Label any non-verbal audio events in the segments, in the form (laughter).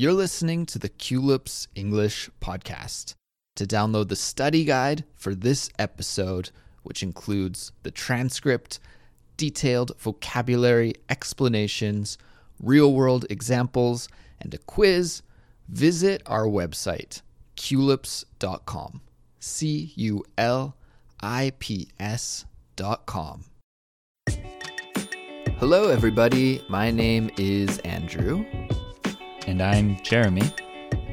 You're listening to the Culips English podcast. To download the study guide for this episode, which includes the transcript, detailed vocabulary explanations, real world examples, and a quiz, visit our website, culips.com. C U L I P S.com. Hello, everybody. My name is Andrew, And I'm Jeremy.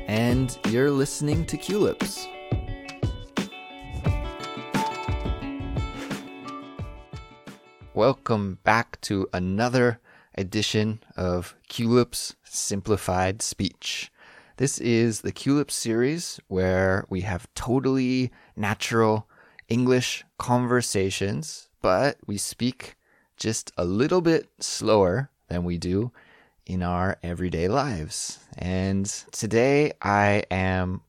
and you're listening to Culips. Welcome back to another edition of Culips Simplified Speech. This is the Culips series where we have totally natural English conversations, but we speak just a little bit slower than we do in our everyday lives. And today I am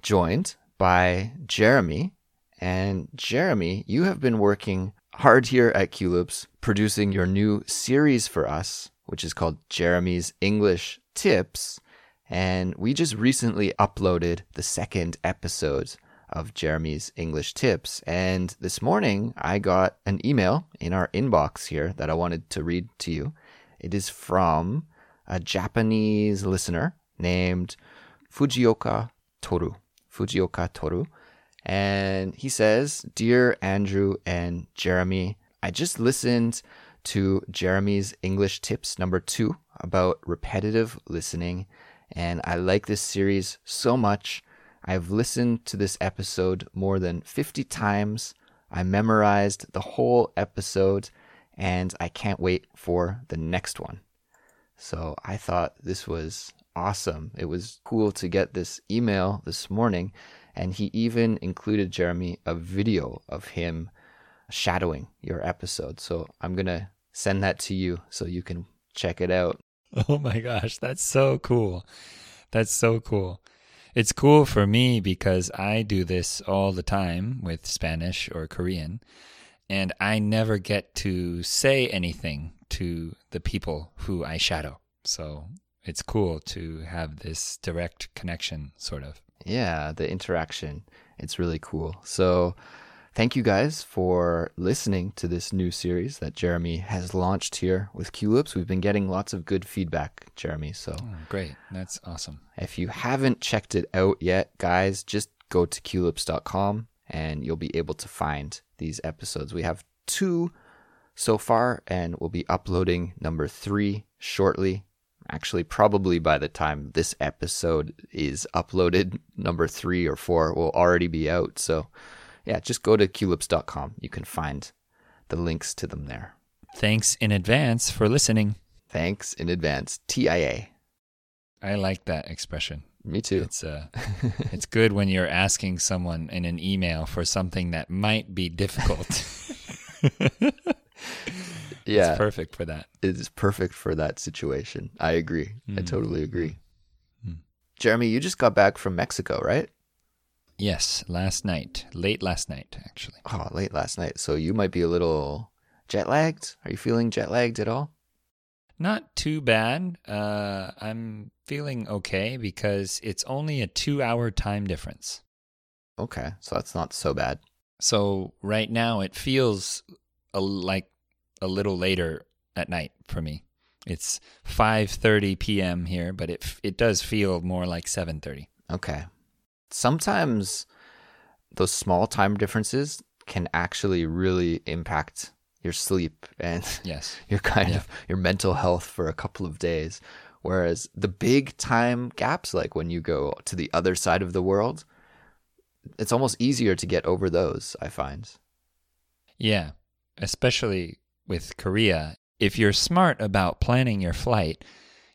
joined by Jeremy. And Jeremy, you have been working hard here at Culips, producing your new series for us, which is called Jeremy's English Tips. And we just recently uploaded the second episode of Jeremy's English Tips. And this morning I got an email in our inbox here that I wanted to read to you. It is from a Japanese listener named Fujioka Toru. Fujioka Toru. And he says, Dear Andrew and Jeremy, I just listened to Jeremy's English tips number two about repetitive listening, and I like this series so much. I've listened to this episode more than 50 times. I memorized the whole episode, and I can't wait for the next one. So I thought this was awesome. It was cool to get this email this morning. And he even included, Jeremy, a video of him shadowing your episode. So I'm going to send that to you so you can check it out. (laughs) Oh my gosh, that's so cool. That's so cool. It's cool for me because I do this all the time with Spanish or Korean, and I never get to say anything to the people who I shadow. So it's cool to have this direct connection, sort of. Yeah, the interaction. It's really cool. So thank you guys for listening to this new series that Jeremy has launched here with Culips. We've been getting lots of good feedback, Jeremy. So Oh, great. That's awesome. if you haven't checked it out yet, guys, just go to culips.com and you'll be able to find these episodes. We have two so far, and we'll be uploading number three shortly. Actually, probably by the time this episode is uploaded, (laughs) number three or four will already be out. So, yeah, just go to culips.com. You can find the links to them there. Thanks in advance for listening. Thanks in advance. TIA. I like that expression. Me too. It's uh, (laughs) it's good when you're asking someone in an email for something that might be difficult. (laughs) yeah. It's perfect for that. it is perfect for that situation. I agree. I Mm. totally agree. Mm. Jeremy, you just got back from Mexico, right? Yes, last night, late last night, actually. Oh, late last night. So you might be a little jet lagged. Are you feeling jet lagged at all? Not too bad. Uh, I'm feeling okay because it's only a two-hour time difference. Okay, so that's not so bad. So right now it feels like a little later at night for me. It's 5:30 p.m. here, but it it does feel more like 7:30. Okay. Sometimes those small time differences can actually really impact your sleep and (laughs) Yes. your kind Yeah. of your mental health for a couple of days. Whereas the big time gaps, like when you go to the other side of the world, it's almost easier to get over those, I find. Yeah, especially with Korea. If you're smart about planning your flight,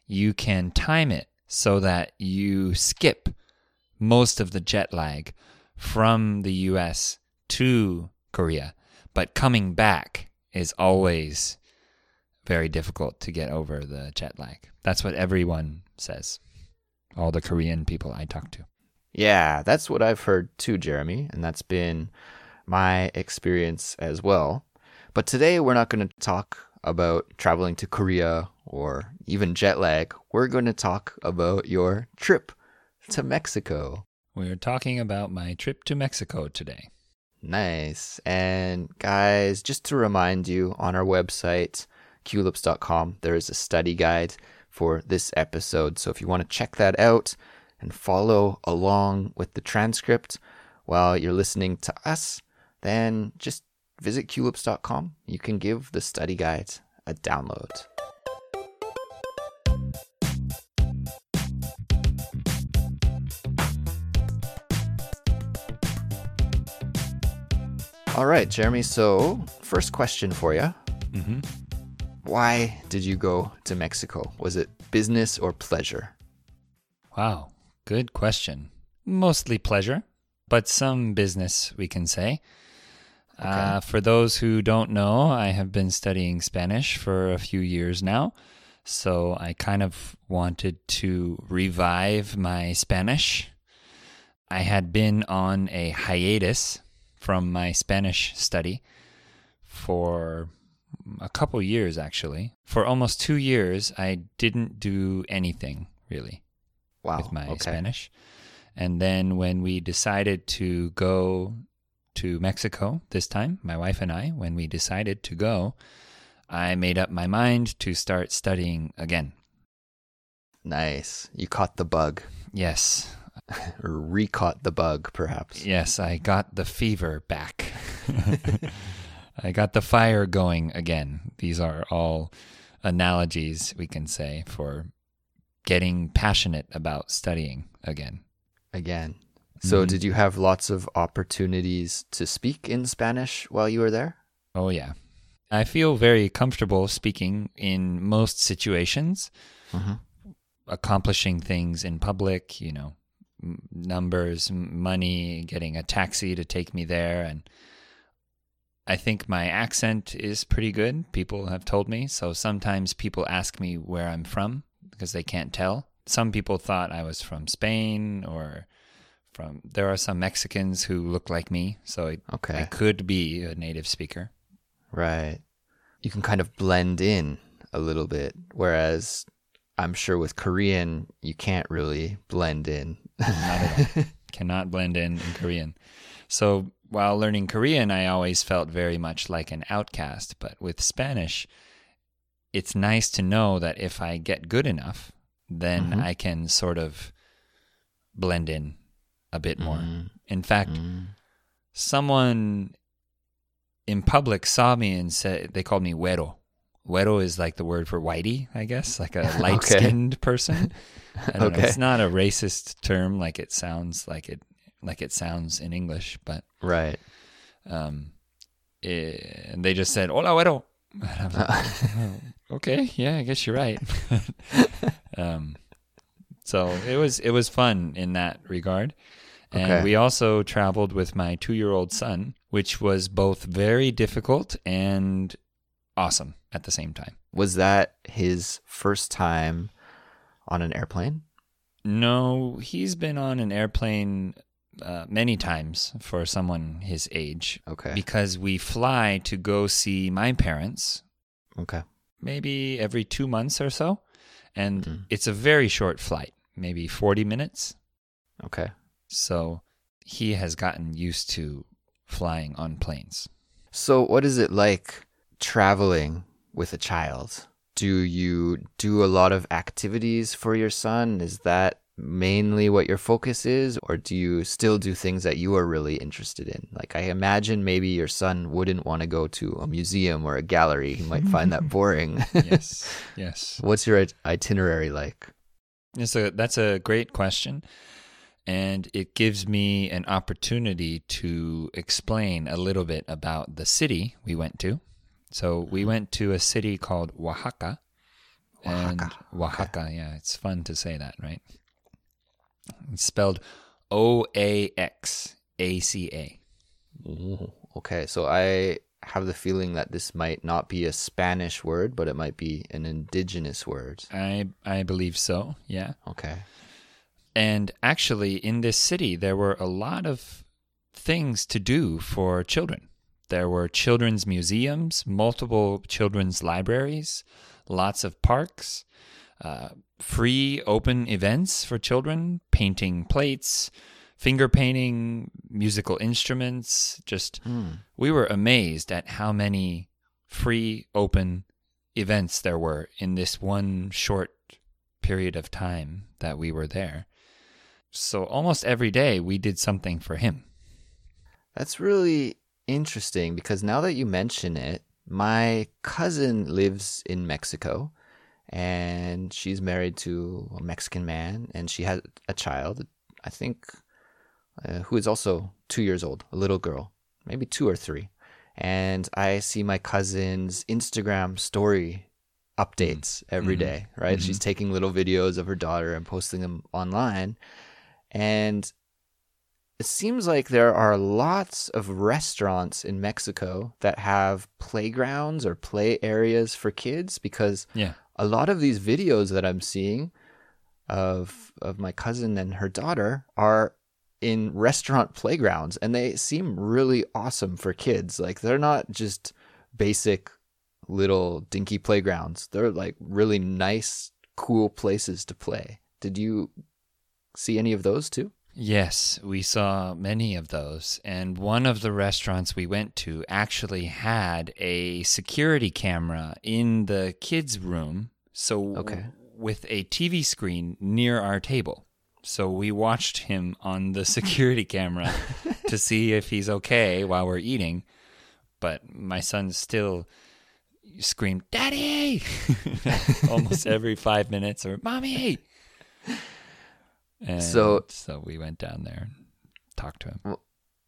you can time it so that you skip most of the jet lag from the US to Korea. But coming back is always very difficult to get over the jet lag. That's what everyone says. All the Korean people I talk to. Yeah, that's what I've heard too, Jeremy, and that's been my experience as well. But today we're not going to talk about traveling to Korea or even jet lag. We're going to talk about your trip to Mexico. We're talking about my trip to Mexico today. Nice. And guys, just to remind you, on our website, culips.com, there is a study guide for this episode. So if you want to check that out and follow along with the transcript while you're listening to us, then just visit culips.com. You can give the study guide a download. All right, Jeremy. So, first question for you. Mm-hmm. Why did you go to Mexico? Was it business or pleasure? Wow, good question. Mostly pleasure, but some business, we can say. Uh, for those who don't know, I have been studying Spanish for a few years now. So I kind of wanted to revive my Spanish. I had been on a hiatus from my Spanish study for a couple years, actually. For almost two years, I didn't do anything really Wow. with my okay. Spanish. And then when we decided to go to Mexico this time, my wife and I, when we decided to go, I made up my mind to start studying again. Nice. You caught the bug. Yes, Or (laughs) recaught the bug, perhaps. yes, I got the fever back. (laughs) (laughs) I got the fire going again. These are all analogies we can say for getting passionate about studying again. Again. So, Mhm. did you have lots of opportunities to speak in Spanish while you were there? Oh, yeah. I feel very comfortable speaking in most situations, Mhm. accomplishing things in public, you know, m- numbers, money, getting a taxi to take me there. And I think my accent is pretty good. People have told me. So sometimes people ask me where I'm from because they can't tell. Some people thought I was from Spain or from, there are some Mexicans who look like me. So I, I could be a native speaker. Right. You can kind of blend in a little bit. Whereas I'm sure with Korean, you can't really blend in. Not at all. (laughs) Cannot blend in in Korean. So while learning Korean, I always felt very much like an outcast. But with Spanish, it's nice to know that if I get good enough, then Mhm. I can sort of blend in a bit more. Mm, In fact, mm. someone in public saw me and said they called me güero. Güero is like the word for whitey, I guess, like a (laughs) light skinned person. (laughs) I don't know. Okay. It's not a racist term like it sounds like it like it sounds in English, but Right. um, eh, and they just said "Hola, güero." Like, (laughs) "Oh, okay, yeah, I guess you're right. um, so it was it was fun in that regard. And Okay. we also traveled with my two year old son, which was both very difficult and awesome at the same time. Was that his first time on an airplane? No, he's been on an airplane uh, many times for someone his age Okay. because we fly to go see my parents Okay. maybe every two months or so. And Mhm. it's a very short flight, maybe 40 minutes. Okay. So he has gotten used to flying on planes. So, what is it like traveling with a child? Do you do a lot of activities for your son? Is that mainly what your focus is? Or do you still do things that you are really interested in? Like, I imagine maybe your son wouldn't want to go to a museum or a gallery. He might find that (laughs) boring. Yes, (laughs) yes. What's your it- itinerary like? It's a, that's a great question. And it gives me an opportunity to explain a little bit about the city we went to. So we mm-hmm. went to a city called Oaxaca. And Oaxaca, Oaxaca, yeah, it's fun to say that, right? It's spelled O A X A C A. Mm-hmm. Okay, so I have the feeling that this might not be a Spanish word, but it might be an indigenous word. I I believe so, yeah. Okay. And actually, in this city, there were a lot of things to do for children. There were children's museums, multiple children's libraries, lots of parks, uh, free open events for children, painting plates, finger painting, musical instruments. Just, hmm. we were amazed at how many free open events there were in this one short period of time that we were there. So almost every day we did something for him. That's really interesting because now that you mention it, my cousin lives in Mexico and she's married to a Mexican man and she has a child, I think, uh, who is also two years old, a little girl, maybe two or three. And I see my cousin's Instagram story updates mm. every mm-hmm. day, right? She's mm-hmm. taking little videos of her daughter and posting them online. And it seems like there are lots of restaurants in Mexico that have playgrounds or play areas for kids because Yeah. a lot of these videos that I'm seeing of of my cousin and her daughter are in restaurant playgrounds and they seem really awesome for kids. Like they're not just basic little dinky playgrounds. They're like really nice, cool places to play. Did you see any of those too? Yes, we saw many of those. And one of the restaurants we went to actually had a security camera in the kids' room. So, Okay. with a TV screen near our table. So, we watched him on the (laughs) security camera to see if he's okay while we're eating. But my son still screamed, Daddy! (laughs) Almost every five minutes, or Mommy! And So- so we went down there and talked to him.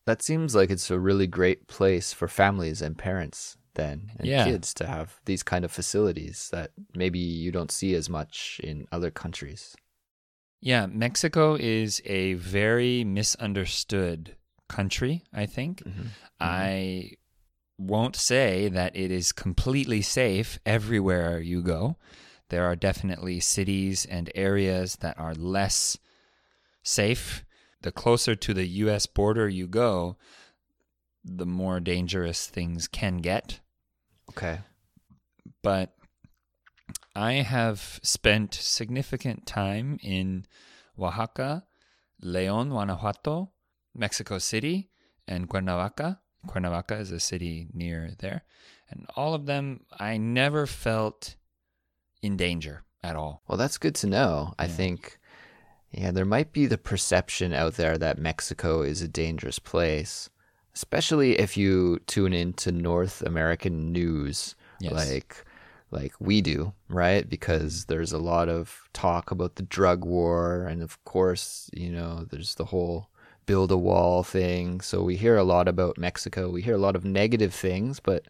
That seems like it's a really great place for families and parents then and Yeah. kids to have these kind of facilities that maybe you don't see as much in other countries. Yeah, Mexico is a very misunderstood country, I think. Mm-hmm. Mm-hmm. I won't say that it is completely safe everywhere you go. There are definitely cities and areas that are less safe. The closer to the US border you go, the more dangerous things can get. Okay. but I have spent significant time in Oaxaca, León, Guanajuato, Mexico City, and Cuernavaca. Cuernavaca is a city near there. And all of them, I never felt in danger at all. Well, that's good to know. I think, yeah, there might be the perception out there that Mexico is a dangerous place, especially if you tune into North American news, Yes. like like we do, right? Because there's a lot of talk about the drug war, and of course, you know, there's the whole build a wall thing. So we hear a lot about Mexico. We hear a lot of negative things, but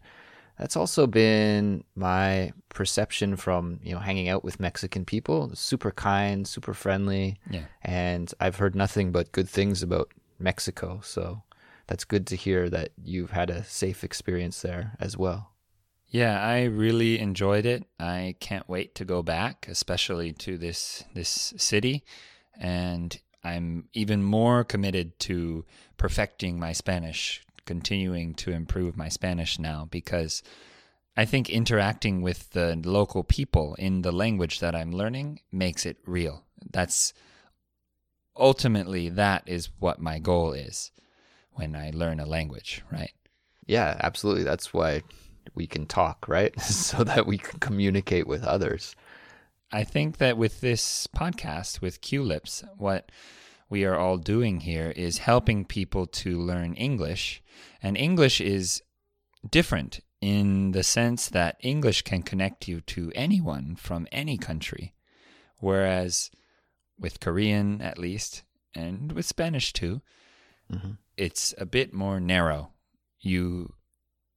that's also been my perception from you know hanging out with Mexican people. Super kind, super friendly, Yeah. and I've heard nothing but good things about Mexico. So that's good to hear that you've had a safe experience there as well. Yeah, I really enjoyed it. I can't wait to go back, especially to this this city, and I'm even more committed to perfecting my Spanish, continuing to improve my Spanish now because I think interacting with the local people in the language that I'm learning makes it real. That's ultimately that is what my goal is when I learn a language, right? Yeah, absolutely. That's why we can talk, right? (laughs) so that we can communicate with others. I think that with this podcast, with Culips, what we are all doing here is helping people to learn English. And English is different in the sense that English can connect you to anyone from any country. Whereas with Korean, at least, and with Spanish too, Mhm. it's a bit more narrow. You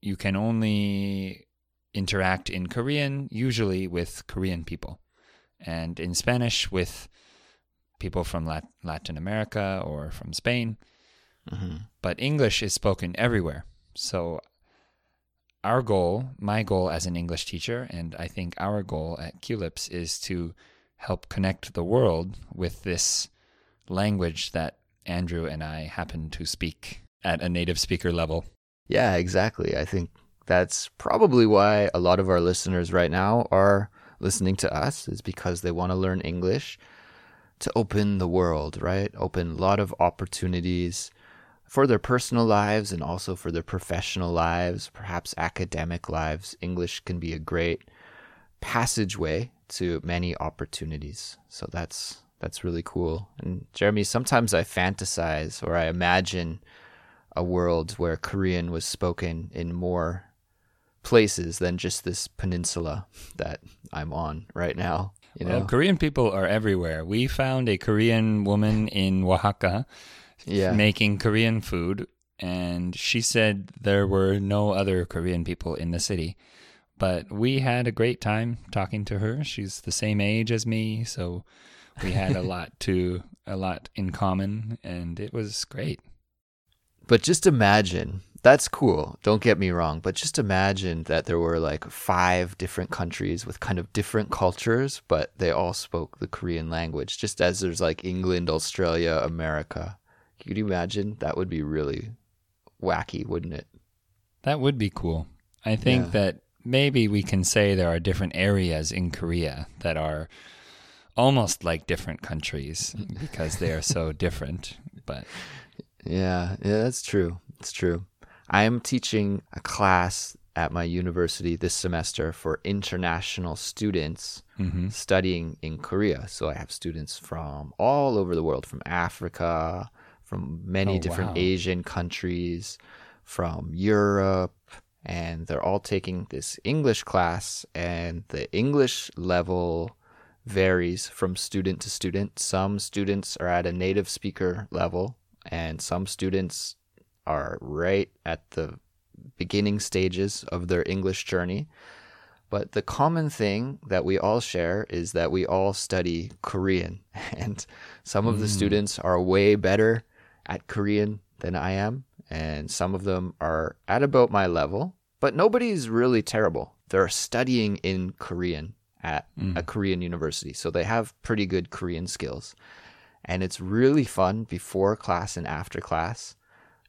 you can only interact in Korean usually with Korean people, and in Spanish with people from Lat- Latin America or from Spain. hmm But English is spoken everywhere. So our goal, my goal as an English teacher, and I think our goal at Culips is to help connect the world with this language that Andrew and I happen to speak at a native speaker level. Yeah, exactly. I think that's probably why a lot of our listeners right now are listening to us is because they want to learn English to open the world, right? Open a lot of opportunities for their personal lives and also for their professional lives, perhaps academic lives. English can be a great passageway to many opportunities. So that's that's really cool. And Jeremy, sometimes I fantasize or I imagine a world where Korean was spoken in more places than just this peninsula that I'm on right now. You know? Well, Korean people are everywhere. We found a Korean woman in Oaxaca yeah. making Korean food, and she said there were no other Korean people in the city. But we had a great time talking to her. She's the same age as me, so we had a (laughs) lot to a lot in common, and it was great. But just imagine that's cool. Don't get me wrong, but just imagine that there were like five different countries with kind of different cultures, but they all spoke the Korean language. Just as there's like England, Australia, America. Could you imagine? That would be really wacky, wouldn't it? That would be cool. I think Yeah. that maybe we can say there are different areas in Korea that are almost like different countries (laughs) because they are so different. But Yeah, yeah, that's true. It's true. I am teaching a class at my university this semester for international students mhm. studying in Korea. So I have students from all over the world, from Africa, from many Oh, different wow. Asian countries, from Europe, and they're all taking this English class, and the English level varies from student to student. Some students are at a native speaker level, and some students are right at the beginning stages of their English journey. But the common thing that we all share is that we all study Korean. (laughs) And some of the hmm. students are way better at Korean than I am. And some of them are at about my level. But nobody's really terrible. They're studying in Korean at a hmm. Korean university. So they have pretty good Korean skills. And it's really fun before class and after class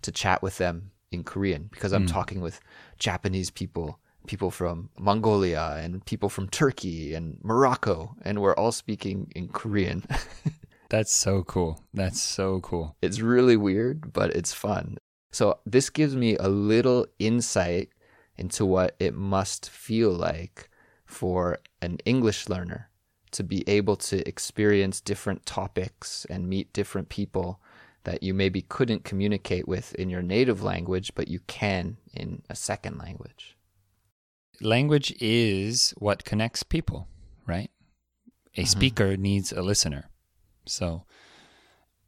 to chat with them in Korean because I'm hmm. talking with Japanese people, people from Mongolia, and people from Turkey and Morocco, and we're all speaking in Korean. (laughs) that's so cool. That's so cool. it's really weird, but it's fun. So, this gives me a little insight into what it must feel like for an English learner to be able to experience different topics and meet different people that you maybe couldn't communicate with in your native language, but you can in a second language. Language is what connects people, right? A mm-hmm. speaker needs a listener. So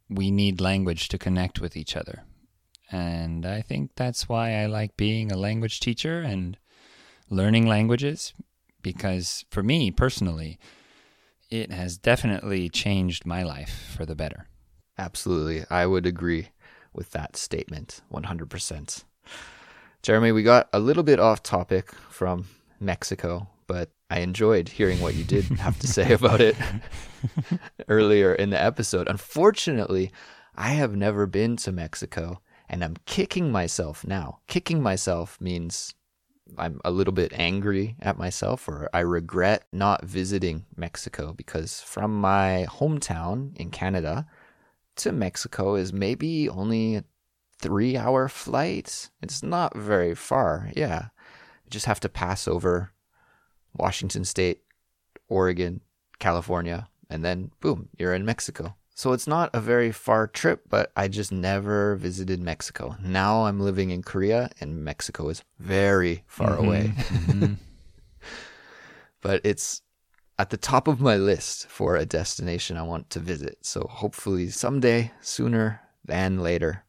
we need language to connect with each other. And I think that's why I like being a language teacher and learning languages because for me personally, it has definitely changed my life for the better. Absolutely. I would agree with that statement 100%. Jeremy, we got a little bit off topic from Mexico, but I enjoyed hearing what you did (laughs) have to say about it (laughs) earlier in the episode. Unfortunately, I have never been to Mexico and I'm kicking myself now. Kicking myself means I'm a little bit angry at myself or I regret not visiting Mexico because from my hometown in Canada, to Mexico is maybe only a three hour flight. It's not very far. Yeah. You just have to pass over Washington State, Oregon, California, and then boom, you're in Mexico. So it's not a very far trip, but I just never visited Mexico. Now I'm living in Korea and Mexico is very far mm-hmm. away. Mm-hmm. (laughs) but it's at the top of my list for a destination I want to visit. So hopefully someday, sooner than later,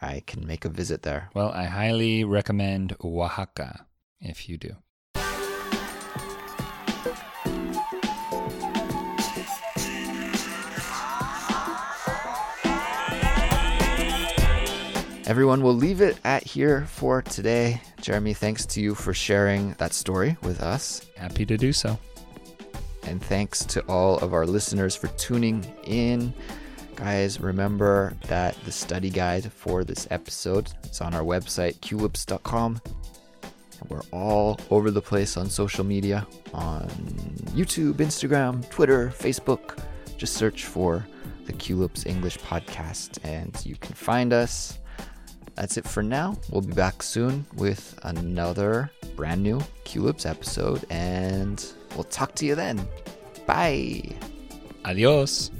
I can make a visit there. Well, I highly recommend Oaxaca if you do. Everyone, we'll leave it at here for today. Jeremy, thanks to you for sharing that story with us. Happy to do so. And thanks to all of our listeners for tuning in. Guys, remember that the study guide for this episode is on our website, culips.com. And we're all over the place on social media on YouTube, Instagram, Twitter, Facebook. Just search for the Culips English Podcast and you can find us. That's it for now. We'll be back soon with another brand new Culips episode, and we'll talk to you then. Bye. Adios.